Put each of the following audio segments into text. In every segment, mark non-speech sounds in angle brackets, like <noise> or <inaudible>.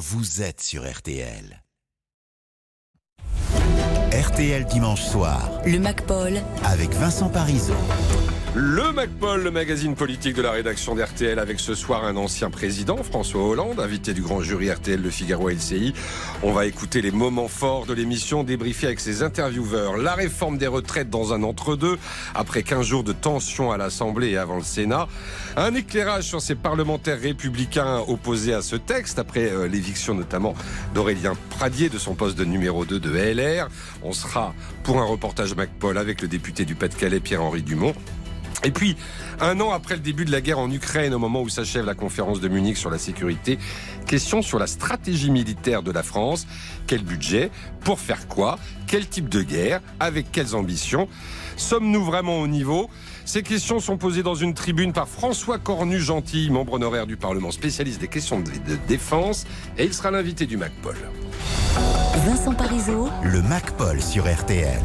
vous êtes sur RTL. RTL dimanche soir. Le MacPaul. Avec Vincent Parisot. Le MacPaul, le magazine politique de la rédaction d'RTL, avec ce soir un ancien président, François Hollande, invité du grand jury RTL, Le Figaro LCI. On va écouter les moments forts de l'émission, débriefer avec ses intervieweurs la réforme des retraites dans un entre-deux, après 15 jours de tension à l'Assemblée et avant le Sénat. Un éclairage sur ces parlementaires républicains opposés à ce texte, après euh, l'éviction notamment d'Aurélien Pradier de son poste de numéro 2 de LR. On sera pour un reportage MacPaul avec le député du Pas-de-Calais, Pierre-Henri Dumont. Et puis, un an après le début de la guerre en Ukraine, au moment où s'achève la conférence de Munich sur la sécurité, question sur la stratégie militaire de la France. Quel budget? Pour faire quoi? Quel type de guerre? Avec quelles ambitions? Sommes-nous vraiment au niveau? Ces questions sont posées dans une tribune par François Cornu-Gentil, membre honoraire du Parlement, spécialiste des questions de défense, et il sera l'invité du MacPol. Vincent Parisot. Le MacPol sur RTL.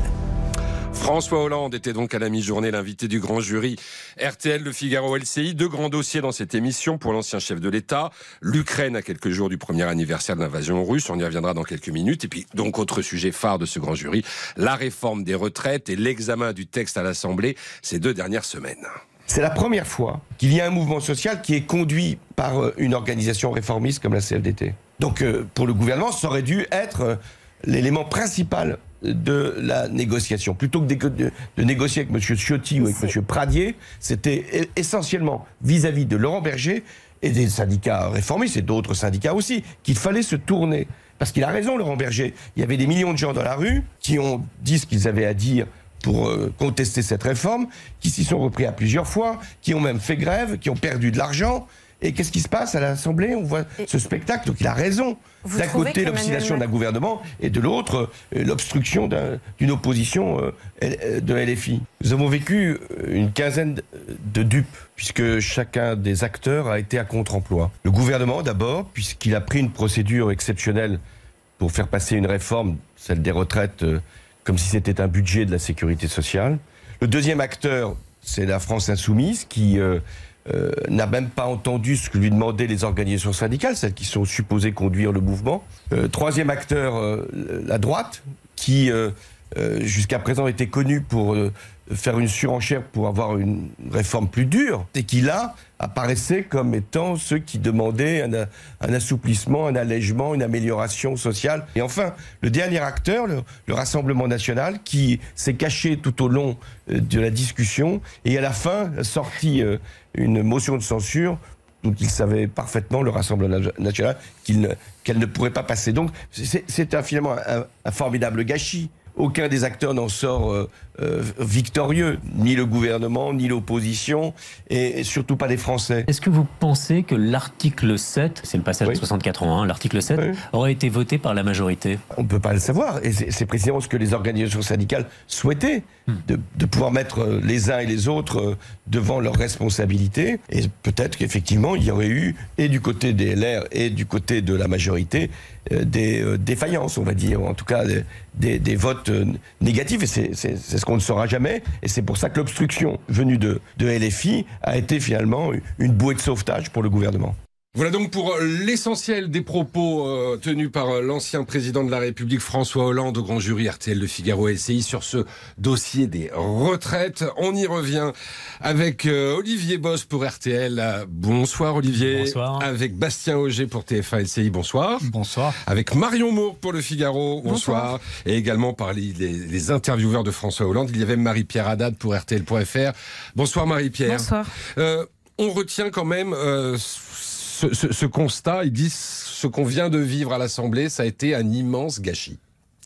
François Hollande était donc à la mi-journée l'invité du grand jury RTL, Le Figaro, LCI. Deux grands dossiers dans cette émission pour l'ancien chef de l'État. L'Ukraine à quelques jours du premier anniversaire de l'invasion russe. On y reviendra dans quelques minutes. Et puis, donc, autre sujet phare de ce grand jury, la réforme des retraites et l'examen du texte à l'Assemblée ces deux dernières semaines. C'est la première fois qu'il y a un mouvement social qui est conduit par euh, une organisation réformiste comme la CFDT. Donc, euh, pour le gouvernement, ça aurait dû être euh, l'élément principal de la négociation. Plutôt que de, négocier avec M. Ciotti ou avec M. Pradier, c'était e-, essentiellement vis-à-vis de Laurent Berger et des syndicats réformistes et d'autres syndicats aussi, qu'il fallait se tourner. Parce qu'il a raison, Laurent Berger. Il y avait des millions de gens dans la rue qui ont dit ce qu'ils avaient à dire pour euh, contester cette réforme, qui s'y sont repris à plusieurs fois, qui ont même fait grève, qui ont perdu de l'argent. Et qu'est-ce qui se passe à l'Assemblée? On voit ce spectacle, donc il a raison. D'un côté, l'obstination d'un gouvernement, et de l'autre, euh, l'obstruction d'une opposition euh, euh, de LFI. Nous avons vécu une quinzaine de dupes, puisque chacun des acteurs a été à contre-emploi. Le gouvernement, d'abord, puisqu'il a pris une procédure exceptionnelle pour faire passer une réforme, celle des retraites, comme si c'était un budget de la sécurité sociale. Le deuxième acteur, c'est la France insoumise, qui euh, n'a même pas entendu ce que lui demandaient les organisations syndicales, celles qui sont supposées conduire le mouvement. Euh, troisième acteur, euh, la droite, qui jusqu'à présent était connue pour faire une surenchère pour avoir une réforme plus dure, et qui là apparaissaient comme étant ceux qui demandaient un, assouplissement, un allègement, une amélioration sociale. Et enfin, le dernier acteur, le, Rassemblement national, qui s'est caché tout au long euh, de la discussion et à la fin sorti euh, une motion de censure dont il savait parfaitement, le Rassemblement national, qu'elle ne, pourrait pas passer. Donc c'est finalement un formidable gâchis aucun des acteurs n'en sort euh, euh, victorieux, ni le gouvernement, ni l'opposition, et, surtout pas les Français. Est-ce que vous pensez que l'article 7, c'est le passage de 64 ans, hein, l'article 7, aurait été voté par la majorité? On ne peut pas le savoir, et c'est précisément ce que les organisations syndicales souhaitaient, hmm. de, pouvoir mettre euh, les uns et les autres devant leurs responsabilités, et peut-être qu'effectivement, il y aurait eu, et du côté des LR, et du côté de la majorité, des défaillances, on va dire, en tout cas des, des votes euh, négatif et c'est ce qu'on ne saura jamais. Et c'est pour ça que l'obstruction venue de, de LFI a été finalement une bouée de sauvetage pour le gouvernement. Voilà donc pour l'essentiel des propos euh, tenus par l'ancien président de la République François Hollande au grand jury RTL de Figaro LCI sur ce dossier des retraites. On y revient avec euh, Olivier Boss pour RTL. Bonsoir Olivier. Bonsoir. Avec Bastien Auger pour TF1 LCI. Bonsoir. Bonsoir. Avec Marion Moore pour Le Figaro. Bonsoir. Et également par les, les, intervieweurs de François Hollande. Il y avait Marie-Pierre Haddad pour RTL.fr. Bonsoir Marie-Pierre. Bonsoir. Euh, on retient quand même ce, constat, ils disent ce qu'on vient de vivre à l'Assemblée, ça a été un immense gâchis.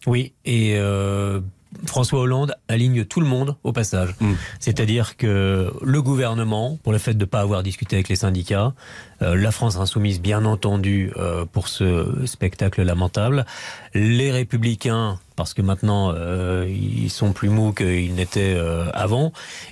Oui, et euh, François Hollande aligne tout le monde au passage. Mm. C'est-à-dire que le gouvernement, pour le fait de ne pas avoir discuté avec les syndicats, euh, la France insoumise, bien entendu, euh, pour ce spectacle lamentable, les républicains parce que maintenant euh, ils sont plus mous qu'ils n'étaient euh, avant.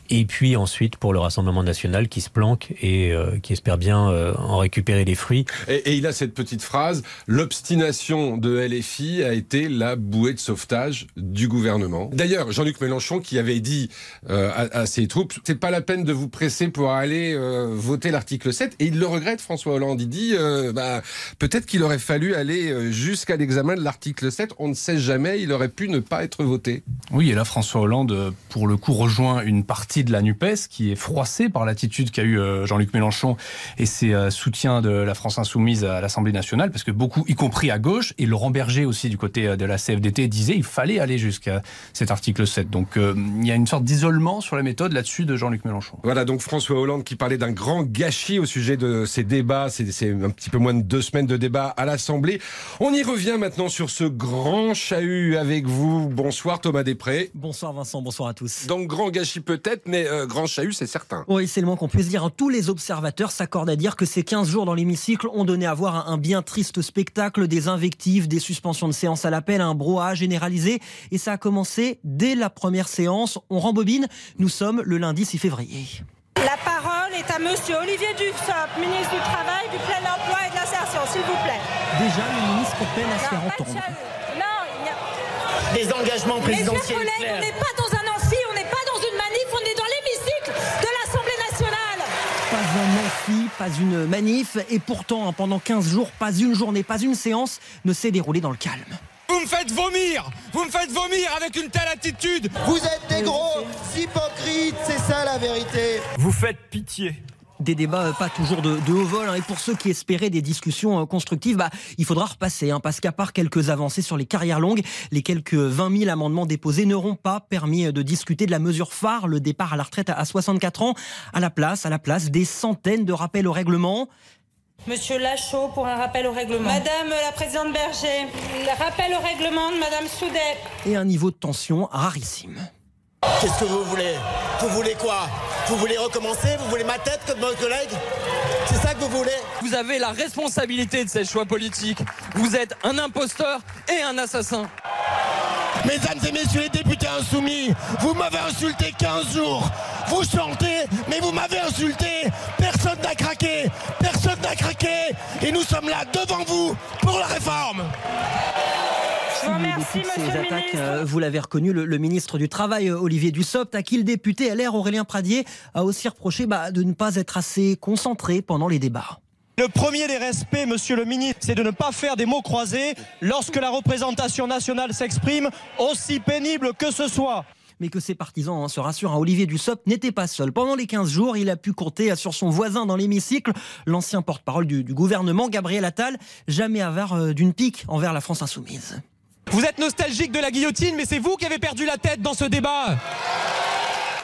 Et puis ensuite pour le Rassemblement national qui se planque et euh, qui espère bien en récupérer les fruits. Et, il a cette petite phrase l'obstination de LFI a été la bouée de sauvetage du gouvernement. D'ailleurs, Jean-Luc Mélenchon qui avait dit à, ses troupes c'est pas la peine de vous presser pour aller voter l'article 7 et il le regrette François Hollande. Il dit bah, peut-être qu'il aurait fallu aller jusqu'à l'examen de l'article 7, on ne sait jamais, aurait pu ne pas être voté. Oui, et là François Hollande euh, pour le coup rejoint une partie de la NUPES qui est froissée par l'attitude qu'a eu Jean-Luc Mélenchon et ses soutiens de la France insoumise à l'Assemblée nationale parce que beaucoup y compris à gauche et Laurent Berger aussi du côté de la CFDT disait il fallait aller jusqu'à cet article 7. Donc euh, il y a une sorte d'isolement sur la méthode là-dessus de Jean-Luc Mélenchon. Voilà donc François Hollande qui parlait d'un grand gâchis au sujet de ces débats, c'est un petit peu moins de deux semaines de débat à l'Assemblée. On y revient maintenant sur ce grand chahut avec vous. Bonsoir Thomas Després. Bonsoir Vincent, bonsoir à tous. Donc grand gâchis peut-être, mais euh, grand chahut c'est certain. Oui, c'est le moins qu'on puisse dire. Tous les observateurs s'accordent à dire que ces 15 jours dans l'hémicycle ont donné à voir un bien triste spectacle, des invectives, des suspensions de séance à l'appel, un brouhaha généralisé. Et ça a commencé dès la première séance. On rembobine. Nous sommes le lundi 6 février. La parole est à monsieur Olivier Dussopt, ministre du Travail, du plein emploi et de l'insertion, s'il vous plaît. Déjà, le ministre peine à se faire entendre. chahut. Non, il y a... Des engagements Mes chers présidentiels collègues, on n'est pas dans un amphi, on n'est pas dans une manif, on est dans l'hémicycle de l'Assemblée nationale. Pas un amphi, pas une manif. Et pourtant, hein, pendant 15 jours, pas une journée, pas une séance ne s'est déroulée dans le calme. Vous me faites vomir Vous me faites vomir avec une telle attitude Vous êtes des gros hypocrites, c'est ça la vérité. Vous faites pitié. Des débats euh, pas toujours de, de haut vol. hein. Et pour ceux qui espéraient des discussions euh, constructives, bah, il faudra repasser. hein, parce qu'à part quelques avancées sur les carrières longues, les quelques 20 000 amendements déposés n'auront pas permis euh, de discuter de la mesure phare, le départ à la retraite à 64 ans. À la place, à la place, des centaines de rappels au règlement. Monsieur Lachaud pour un rappel au règlement. Madame la présidente Berger, le rappel au règlement de Madame Soudet. et un niveau de tension rarissime. Qu'est-ce que vous voulez? Vous voulez quoi? Vous voulez recommencer Vous voulez ma tête comme mon collègue C'est ça que vous voulez Vous avez la responsabilité de ces choix politiques. Vous êtes un imposteur et un assassin. Mesdames et messieurs les députés insoumis, vous m'avez insulté 15 jours. Vous chantez, mais vous m'avez insulté. Personne n'a craqué. Personne n'a craqué. Et nous sommes là devant vous pour la réforme. De toutes ces attaques, ministre. euh, vous l'avez reconnu, le, le ministre du Travail, euh, Olivier Dussopt, à qui le député LR Aurélien Pradier a aussi reproché bah, de ne pas être assez concentré pendant les débats. Le premier des respects, monsieur le ministre, c'est de ne pas faire des mots croisés lorsque la représentation nationale s'exprime, aussi pénible que ce soit. Mais que ses partisans hein, se rassurent, hein, Olivier Dussopt n'était pas seul. Pendant les 15 jours, il a pu compter sur son voisin dans l'hémicycle, l'ancien porte-parole du, du gouvernement, Gabriel Attal, jamais avare euh, d'une pique envers la France insoumise. Vous êtes nostalgique de la guillotine, mais c'est vous qui avez perdu la tête dans ce débat.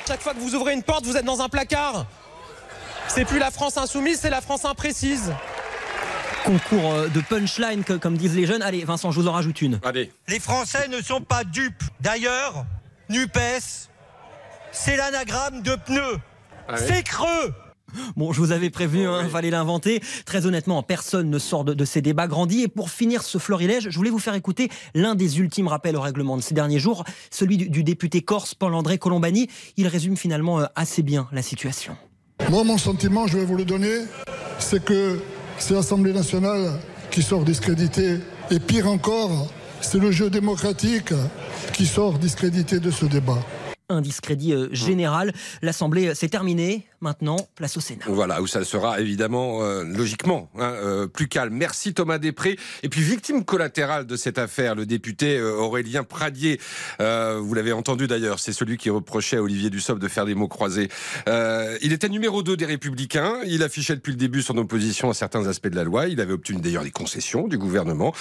Chaque fois que vous ouvrez une porte, vous êtes dans un placard. C'est plus la France insoumise, c'est la France imprécise. Concours euh, de punchline, que- comme disent les jeunes. Allez, Vincent, je vous en rajoute une. Allez. Les Français ne sont pas dupes. D'ailleurs, NUPES, c'est l'anagramme de pneus. Ah C'est creux. Bon, je vous avais prévenu, hein, fallait l'inventer. Très honnêtement, personne ne sort de, de ces débats grandis. Et pour finir ce florilège, je voulais vous faire écouter l'un des ultimes rappels au règlement de ces derniers jours, celui du, du député corse Paul-André Colombani. Il résume finalement euh, assez bien la situation. Moi, mon sentiment, je vais vous le donner, c'est que c'est l'Assemblée nationale qui sort discréditée. Et pire encore, c'est le jeu démocratique qui sort discrédité de ce débat. Un discrédit euh, général. L'Assemblée, euh, c'est terminé. Maintenant, place au Sénat. Voilà, où ça sera évidemment, euh, logiquement, hein, euh, plus calme. Merci Thomas Després. Et puis, victime collatérale de cette affaire, le député euh, Aurélien Pradier. Vous l'avez entendu d'ailleurs, c'est celui qui reprochait à Olivier Dussopt de faire des mots croisés. Il était numéro 2 des Républicains. Il affichait depuis le début son opposition à certains aspects de la loi. Il avait obtenu d'ailleurs des concessions du gouvernement.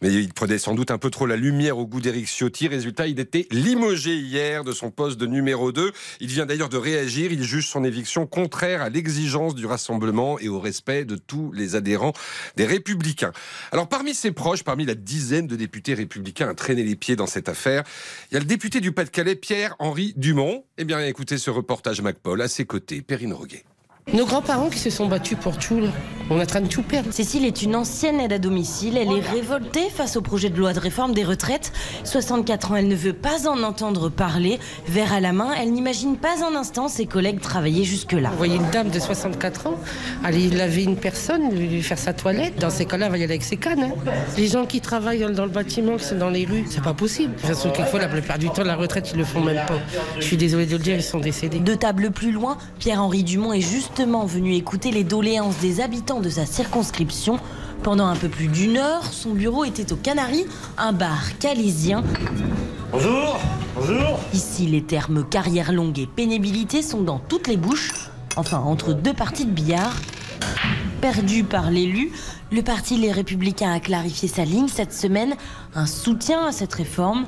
Mais il prenait sans doute un peu trop la lumière au goût d'Éric Ciotti. Résultat, il était limogé hier de son poste de numéro 2. Il vient d'ailleurs de réagir. Il juge son éviction contraire à l'exigence du rassemblement et au respect de tous les adhérents des Républicains. Alors parmi ses proches, parmi la dizaine de députés républicains à traîner les pieds dans cette affaire, il y a le député du Pas-de-Calais, Pierre-Henri Dumont. Eh bien écoutez ce reportage MacPaul à ses côtés, Perrine Roguet. Nos grands-parents qui se sont battus pour tout, là. On est en train de tout perdre. Cécile est une ancienne aide à domicile. Elle est révoltée face au projet de loi de réforme des retraites. 64 ans, elle ne veut pas en entendre parler. Verre à la main, elle n'imagine pas un instant ses collègues travailler jusque-là. Vous voyez une dame de 64 ans aller laver une personne, lui faire sa toilette. Dans ces cas-là, elle va y aller avec ses cannes. hein. Les gens qui travaillent dans le bâtiment, qui sont dans les rues, c'est pas possible. De toute façon, quelquefois, la plupart du temps, la retraite, ils le font même pas. Je suis désolée de le dire, ils sont décédés. Deux tables plus loin, Pierre-Henri Dumont est justement venu écouter les doléances des habitants de sa circonscription. Pendant un peu plus d'une heure, son bureau était au Canary, un bar calésien. Bonjour, bonjour. Ici, les termes carrière longue et pénibilité sont dans toutes les bouches, enfin entre deux parties de billard. Perdu par l'élu, le parti Les Républicains a clarifié sa ligne cette semaine, un soutien à cette réforme.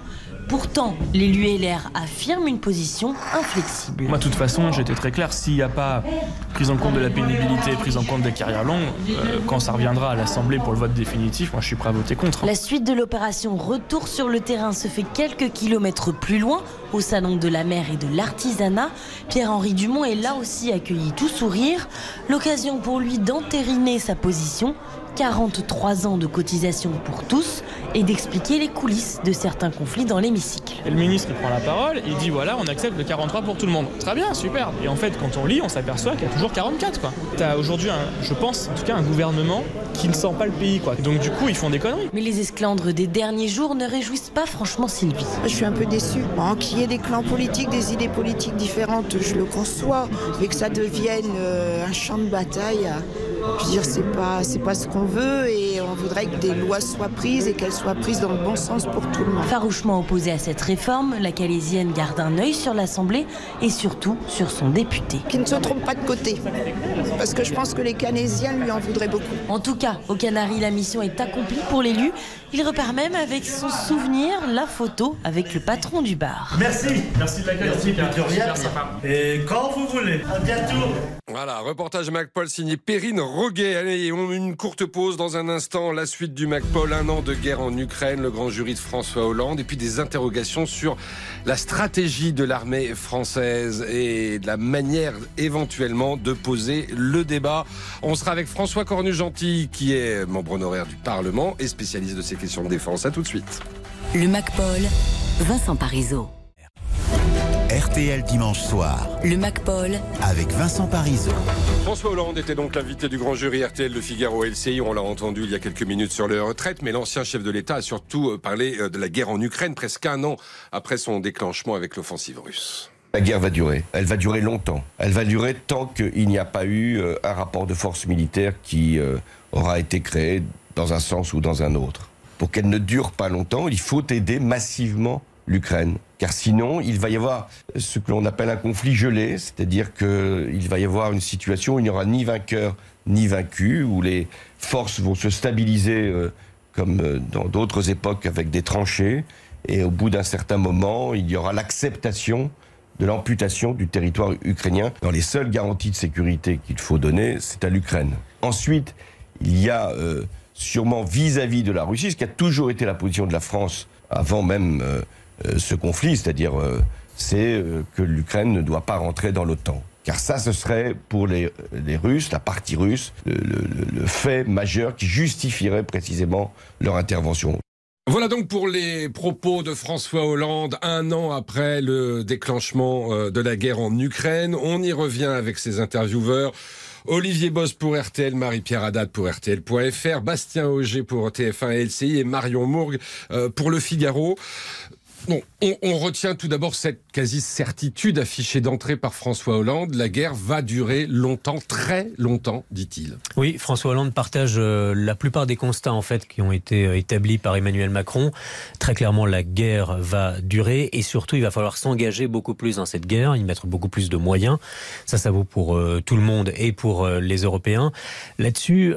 Pourtant, l'élu LR affirme une position inflexible. Moi, de toute façon, j'étais très clair. S'il n'y a pas prise en compte de la pénibilité, prise en compte des carrières longues, euh, quand ça reviendra à l'Assemblée pour le vote définitif, moi, je suis prêt à voter contre. La suite de l'opération Retour sur le terrain se fait quelques kilomètres plus loin, au salon de la mer et de l'artisanat. Pierre-Henri Dumont est là aussi accueilli tout sourire. L'occasion pour lui d'entériner sa position. 43 ans de cotisation pour tous et d'expliquer les coulisses de certains conflits dans l'hémicycle. Et le ministre prend la parole, il dit voilà, on accepte le 43 pour tout le monde. Très bien, super. Et en fait, quand on lit, on s'aperçoit qu'il y a toujours 44. Quoi. T'as aujourd'hui, un- je pense, en tout cas, un gouvernement qui ne sent pas le pays. Quoi. Donc du coup, ils font des conneries. Mais les esclandres des derniers jours ne réjouissent pas franchement Sylvie. Je suis un peu déçue. Bon, qu'il y ait des clans politiques, des idées politiques différentes, je le conçois, mais que ça devienne euh, un champ de bataille. Je dire, c'est pas, c'est pas ce qu'on veut et on voudrait que des lois soient prises et qu'elles soient prises dans le bon sens pour tout le monde. Farouchement opposée à cette réforme, la Calaisienne garde un œil sur l'Assemblée et surtout sur son député. Qui ne se trompe pas de côté, parce que je pense que les Canaisiens lui en voudraient beaucoup. En tout cas, au Canary, la mission est accomplie pour l'élu. Il repart même avec son souvenir, la photo avec le patron du bar. Merci, merci de l'accueil. Merci, sympa. Et quand vous voulez. À bientôt. Voilà, reportage MacPaul signé Perrine Roguet. Allez, on une courte pause dans un instant. La suite du MacPaul, un an de guerre en Ukraine, le grand jury de François Hollande, et puis des interrogations sur la stratégie de l'armée française et la manière éventuellement de poser le débat. On sera avec François Cornu-Gentil, qui est membre honoraire du Parlement et spécialiste de ces questions de défense. À tout de suite. Le MacPaul, Vincent Parisot. RTL dimanche soir Le MacPaul, avec Vincent Parisot. François Hollande était donc l'invité du grand jury RTL de Figaro LCI. On l'a entendu il y a quelques minutes sur les retraites, mais l'ancien chef de l'État a surtout euh, parlé euh, de la guerre en Ukraine, presque un an après son déclenchement avec l'offensive russe. La guerre va durer. Elle va durer longtemps. Elle va durer tant qu'il n'y a pas eu euh, un rapport de force militaire qui aura été créé dans un sens ou dans un autre. Pour qu'elle ne dure pas longtemps, il faut aider massivement l'Ukraine. Car sinon, il va y avoir ce que l'on appelle un conflit gelé, c'est-à-dire qu'il va y avoir une situation où il n'y aura ni vainqueur ni vaincu, où les forces vont se stabiliser euh, comme euh, dans d'autres époques avec des tranchées, et au bout d'un certain moment, il y aura l'acceptation de l'amputation du territoire ukrainien. Dans les seules garanties de sécurité qu'il faut donner, c'est à l'Ukraine. Ensuite, il y a euh, sûrement vis-à-vis de la Russie, ce qui a toujours été la position de la France avant même ce conflit, c'est-à-dire euh, c'est euh, que l'Ukraine ne doit pas rentrer dans l'OTAN. Car ça, ce serait pour les, Russes, la partie russe, le, le- fait majeur qui justifierait précisément leur intervention. Voilà donc pour les propos de François Hollande un an après le déclenchement euh, de la guerre en Ukraine. On y revient avec ses intervieweurs. Olivier Boss pour RTL, Marie-Pierre Haddad pour RTL.fr, Bastien Auger pour TF1 et LCI et Marion Mourgue euh, pour Le Figaro. On, retient tout d'abord cette quasi-certitude affichée d'entrée par François Hollande. La guerre va durer longtemps, très longtemps, dit-il. Oui, François Hollande partage euh, la plupart des constats en fait qui ont été euh, établis par Emmanuel Macron. Très clairement, la guerre va durer et surtout, il va falloir s'engager beaucoup plus dans cette guerre, y mettre beaucoup plus de moyens. Ça, ça vaut pour euh, tout le monde et pour les Européens. Là-dessus,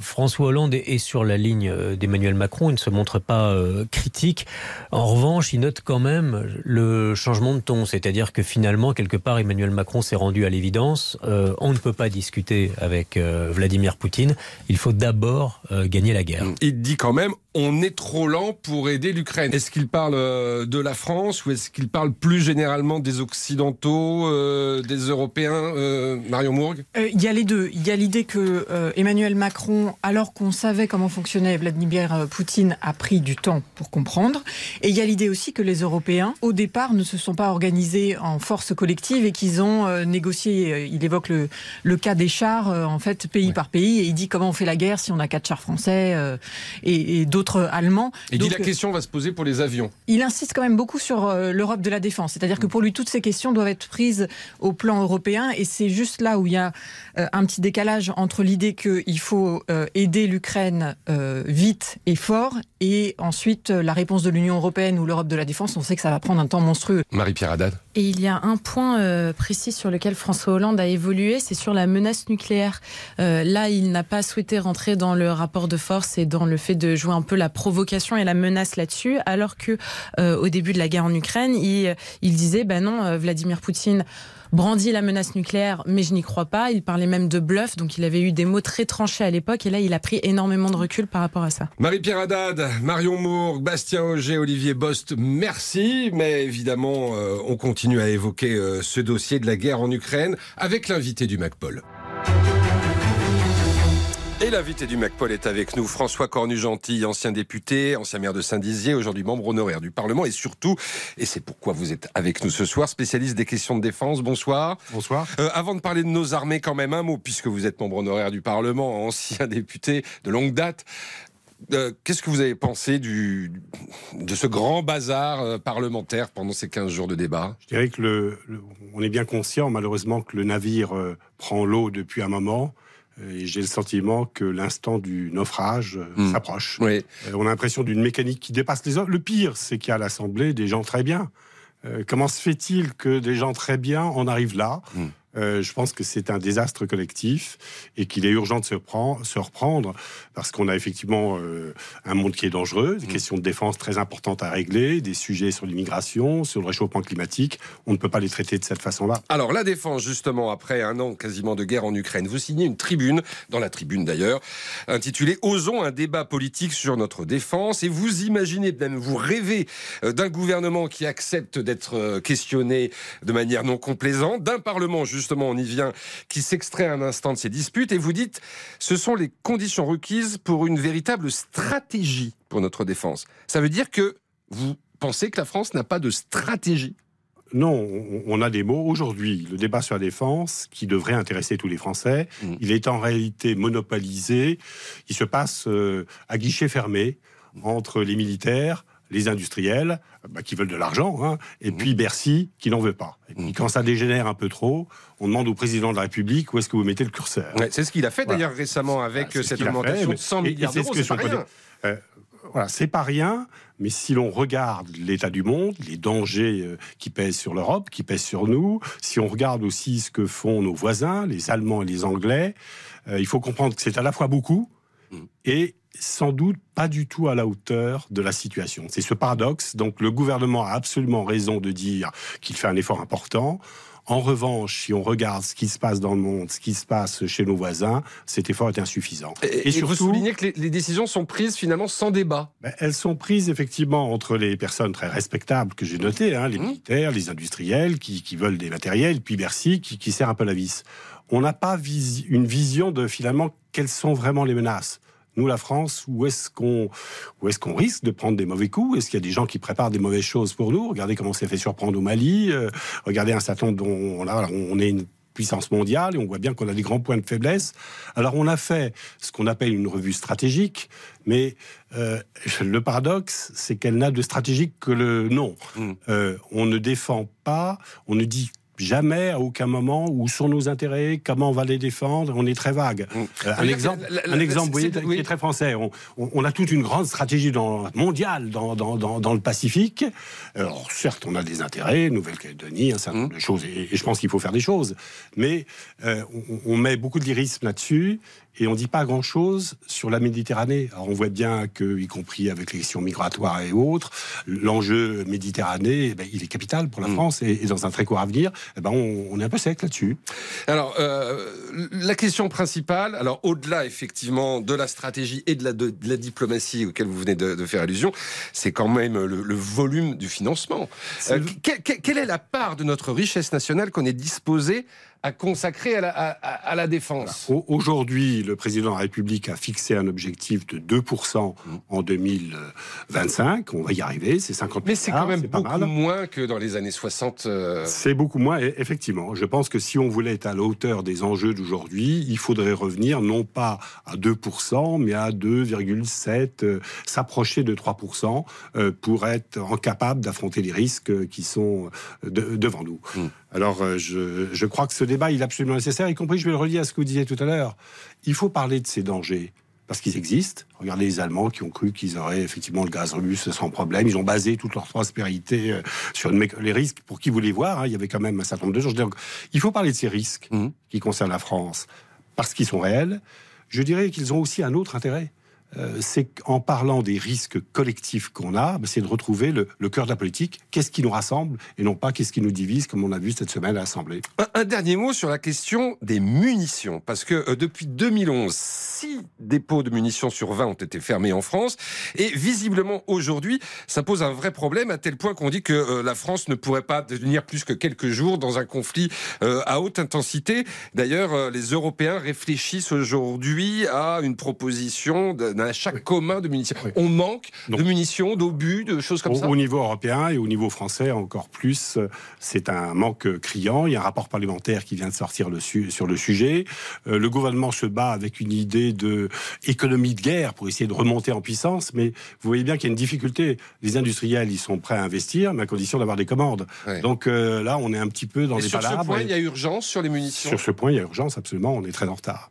François Hollande est, sur la ligne d'Emmanuel Macron. Il ne se montre pas critique. En revanche, revanche, note quand même le changement de ton, c'est-à-dire que finalement, quelque part, Emmanuel Macron s'est rendu à l'évidence. euh, on ne peut pas discuter avec euh, Vladimir Poutine. Il faut d'abord euh, gagner la guerre. Il dit quand même on est trop lent pour aider l'Ukraine. Est-ce qu'il parle euh, de la France ou est-ce qu'il parle plus généralement des Occidentaux, euh, des Européens, euh, Marion Mourgue? Il y a les deux. Il y a l'idée que Emmanuel Macron, alors qu'on savait comment fonctionnait Vladimir Poutine, a pris du temps pour comprendre. Et il y a l'idée aussi que les Européens, au départ, ne se sont pas organisés en force collective et qu'ils ont négocié. Il évoque le, le cas des chars, en fait, pays par pays, et il dit comment on fait la guerre si on a quatre chars français euh, et, et d'autres allemands. Il dit Donc, la question va se poser pour les avions. il insiste quand même beaucoup sur euh, l'Europe de la défense. C'est-à-dire que pour lui, toutes ces questions doivent être prises au plan européen. Et c'est juste là où il y a euh, un petit décalage entre l'idée qu'il faut euh, aider l'Ukraine euh, vite et fort et ensuite euh, la réponse de l'Union européenne ou l'Europe de la défense. On sait que ça va prendre un temps monstrueux. Marie-Pierre Haddad. Et il y a un point euh, précis sur lequel François Hollande a évolué, c'est sur la menace nucléaire. Euh, là, il n'a pas souhaité rentrer dans le rapport de force et dans le fait de jouer un peu la provocation et la menace là-dessus, alors que euh, au début de la guerre en Ukraine, il, disait, ben non, Vladimir Poutine brandit la menace nucléaire, mais je n'y crois pas. Il parlait même de bluff, donc il avait eu des mots très tranchés à l'époque, et là, il a pris énormément de recul par rapport à ça. Marie-Pierre Haddad, Marion Mourgue, Bastien Auger, Olivier Bost, merci. Mais évidemment, euh, on continue à évoquer euh, ce dossier de la guerre en Ukraine avec l'invité du MacPol. Et l'invité du MacPol est avec nous, François Cornu-Gentil, ancien député, ancien maire de Saint-Dizier, aujourd'hui membre honoraire du Parlement et surtout, et c'est pourquoi vous êtes avec nous ce soir, spécialiste des questions de défense. Bonsoir. Bonsoir. Euh, avant de parler de nos armées, quand même un mot, puisque vous êtes membre honoraire du Parlement, ancien <laughs> député de longue date. Euh, Qu'est-ce que vous avez pensé du, de ce grand bazar euh, parlementaire pendant ces 15 jours de débat? Je dirais que le, le- on est bien conscient, malheureusement, que le navire prend l'eau depuis un moment. Et j'ai le sentiment que l'instant du naufrage euh, Hmm. s'approche. Oui. Euh, on a l'impression d'une mécanique qui dépasse les autres. Le pire, c'est qu'il y a à l'Assemblée des gens très bien. Euh, comment se fait-il que des gens très bien en arrivent là? Hmm. Euh, je pense que c'est un désastre collectif et qu'il est urgent de se, reprendre, se reprendre parce qu'on a effectivement euh, un monde qui est dangereux, des questions de défense très importantes à régler, des sujets sur l'immigration, sur le réchauffement climatique. On ne peut pas les traiter de cette façon-là. Alors la défense, justement, après un an quasiment de guerre en Ukraine, vous signez une tribune, dans la tribune d'ailleurs, intitulée Osons un débat politique sur notre défense. Et vous imaginez, même vous rêvez euh, d'un gouvernement qui accepte d'être questionné de manière non complaisante, d'un Parlement, justement, on y vient, qui s'extrait un instant de ces disputes. Et vous dites, ce sont les conditions requises pour une véritable stratégie pour notre défense. Ça veut dire que vous pensez que la France n'a pas de stratégie? Non, on- a des mots. Aujourd'hui, le débat sur la défense, qui devrait intéresser tous les Français, il est en réalité monopolisé. Il se passe euh, à guichet fermé entre les militaires, les industriels, bah, qui veulent de l'argent, hein, et puis Bercy, qui n'en veut pas. Et puis quand ça dégénère un peu trop, on demande au président de la République où est-ce que vous mettez le curseur. Ouais, c'est ce qu'il a fait Voilà. d'ailleurs récemment avec euh, ce cette fait, augmentation mais- de 100 et- et milliards c'est ce d'euros. C'est pas rien. Euh, voilà, c'est pas rien, mais si l'on regarde l'état du monde, les dangers euh, qui pèsent sur l'Europe, qui pèsent sur nous, si on regarde aussi ce que font nos voisins, les Allemands et les Anglais, euh, il faut comprendre que c'est à la fois beaucoup et sans doute pas du tout à la hauteur de la situation. C'est ce paradoxe. Donc le gouvernement a absolument raison de dire qu'il fait un effort important. En revanche, si on regarde ce qui se passe dans le monde, ce qui se passe chez nos voisins, cet effort est insuffisant. Et, et vous soulignez que les, les décisions sont prises finalement sans débat. Ben, elles sont prises effectivement entre les personnes très respectables que j'ai notées, hein, Mmh. les militaires, les industriels qui, qui veulent des matériels, puis Bercy qui, qui serre un peu la vis. On n'a pas visi- une vision de finalement quelles sont vraiment les menaces. Nous, la France, où est-ce qu'on qu'on risque de prendre des mauvais coups? Est-ce qu'il y a des gens qui préparent des mauvaises choses pour nous? Regardez comment on s'est fait surprendre au Mali. euh, regardez un certain nombre dont on, a- on est une puissance mondiale et on voit bien qu'on a des grands points de faiblesse. Alors on a fait ce qu'on appelle une revue stratégique, mais euh, le paradoxe, c'est qu'elle n'a de stratégique que le nom. Euh, on ne défend pas, on ne dit jamais à aucun moment où sont nos intérêts, comment on va les défendre, on est très vague. Euh, Ça un exemple, que la- la- un exemple vous voyez, c'est- qui oui. est très français. On, on- on a toute une grande stratégie dans, mondiale dans, dans, dans, dans le Pacifique. Alors certes, on a des intérêts, Nouvelle-Calédonie, un certain nombre de choses, et, et je pense qu'il faut faire des choses. Mais euh, on, on met beaucoup de lyrisme là-dessus, et on ne dit pas grand-chose sur la Méditerranée. Alors on voit bien que, y compris avec les questions migratoires et autres, l'enjeu Méditerranée, eh ben, il est capital pour la Mm. France et, et dans un très court avenir, eh ben, on, on est un peu sec là-dessus. Alors, euh, la question principale, alors au-delà effectivement de la stratégie et de la, de, de la diplomatie auquel vous venez de, de faire allusion, c'est quand même le, le volume du financement. Euh, que- que- quelle est la part de notre richesse nationale qu'on est disposé à consacrer à la, à- à- à la défense Au- Aujourd'hui, le président de la République a fixé un objectif de 2% en 2025. On va y arriver, c'est 50 Mais c'est quand même beaucoup moins que dans les années 60. euh, C'est beaucoup moins, et effectivement. Je pense que si on voulait être à la hauteur des enjeux d'aujourd'hui, il faudrait revenir non pas à 2%, mais à 2,7%, euh, s'approcher de 3% euh, pour être en capable d'affronter les risques qui sont de- devant nous. Alors, euh, je, je crois que ce débat, il est absolument nécessaire, y compris, je vais le relier à ce que vous disiez tout à l'heure. Il faut parler de ces dangers. Parce qu'ils existent. Regardez les Allemands qui ont cru qu'ils auraient effectivement le gaz russe sans problème. Ils ont basé toute leur prospérité euh, sur les risques. Pour qui les voir, hein, il y avait quand même un certain nombre de choses. Donc, il faut parler de ces risques qui concernent la France parce qu'ils sont réels. Je dirais qu'ils ont aussi un autre intérêt. Euh, c'est qu'en parlant des risques collectifs qu'on a, ben, c'est de retrouver le, cœur de la politique. Qu'est-ce qui nous rassemble et non pas qu'est-ce qui nous divise, comme on a vu cette semaine à l'Assemblée. Un, dernier mot sur la question des munitions, parce que euh, depuis 2011, 6 dépôts de munitions sur 20 ont été fermés en France, et visiblement aujourd'hui, ça pose un vrai problème à tel point qu'on dit que euh, la France ne pourrait pas tenir plus que quelques jours dans un conflit à haute intensité. D'ailleurs, les Européens réfléchissent aujourd'hui à une proposition d'un achat commun de munitions. On manque de munitions, d'obus, de choses comme au, ça. au niveau européen et au niveau français encore plus, euh, c'est un manque criant. Il y a un rapport parlementaire qui vient de sortir le su- sur le sujet. Euh, le gouvernement se bat avec une idée de économie de guerre pour essayer de remonter en puissance, mais vous voyez bien qu'il y a une difficulté. Les industriels, ils sont prêts à investir, mais à condition d'avoir des commandes. Donc euh, là, on est un petit peu dans Et les sur ce palabres. point, et- il y a urgence sur les munitions? Sur ce point, il y a urgence, absolument. On est très en retard.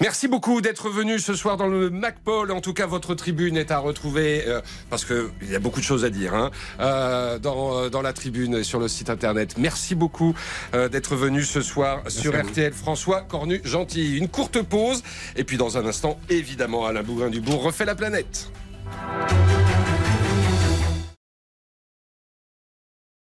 Merci beaucoup d'être venu ce soir dans le MacPol. En tout cas, votre tribune est à retrouver euh, parce que il y a beaucoup de choses à dire hein, euh, dans, euh, dans la tribune et sur le site internet. Merci beaucoup euh, d'être venu ce soir sur. RTL. François Cornu Gentil. Une courte pause et puis dans un instant, évidemment, Alain Bougrain-Dubourg refait la planète.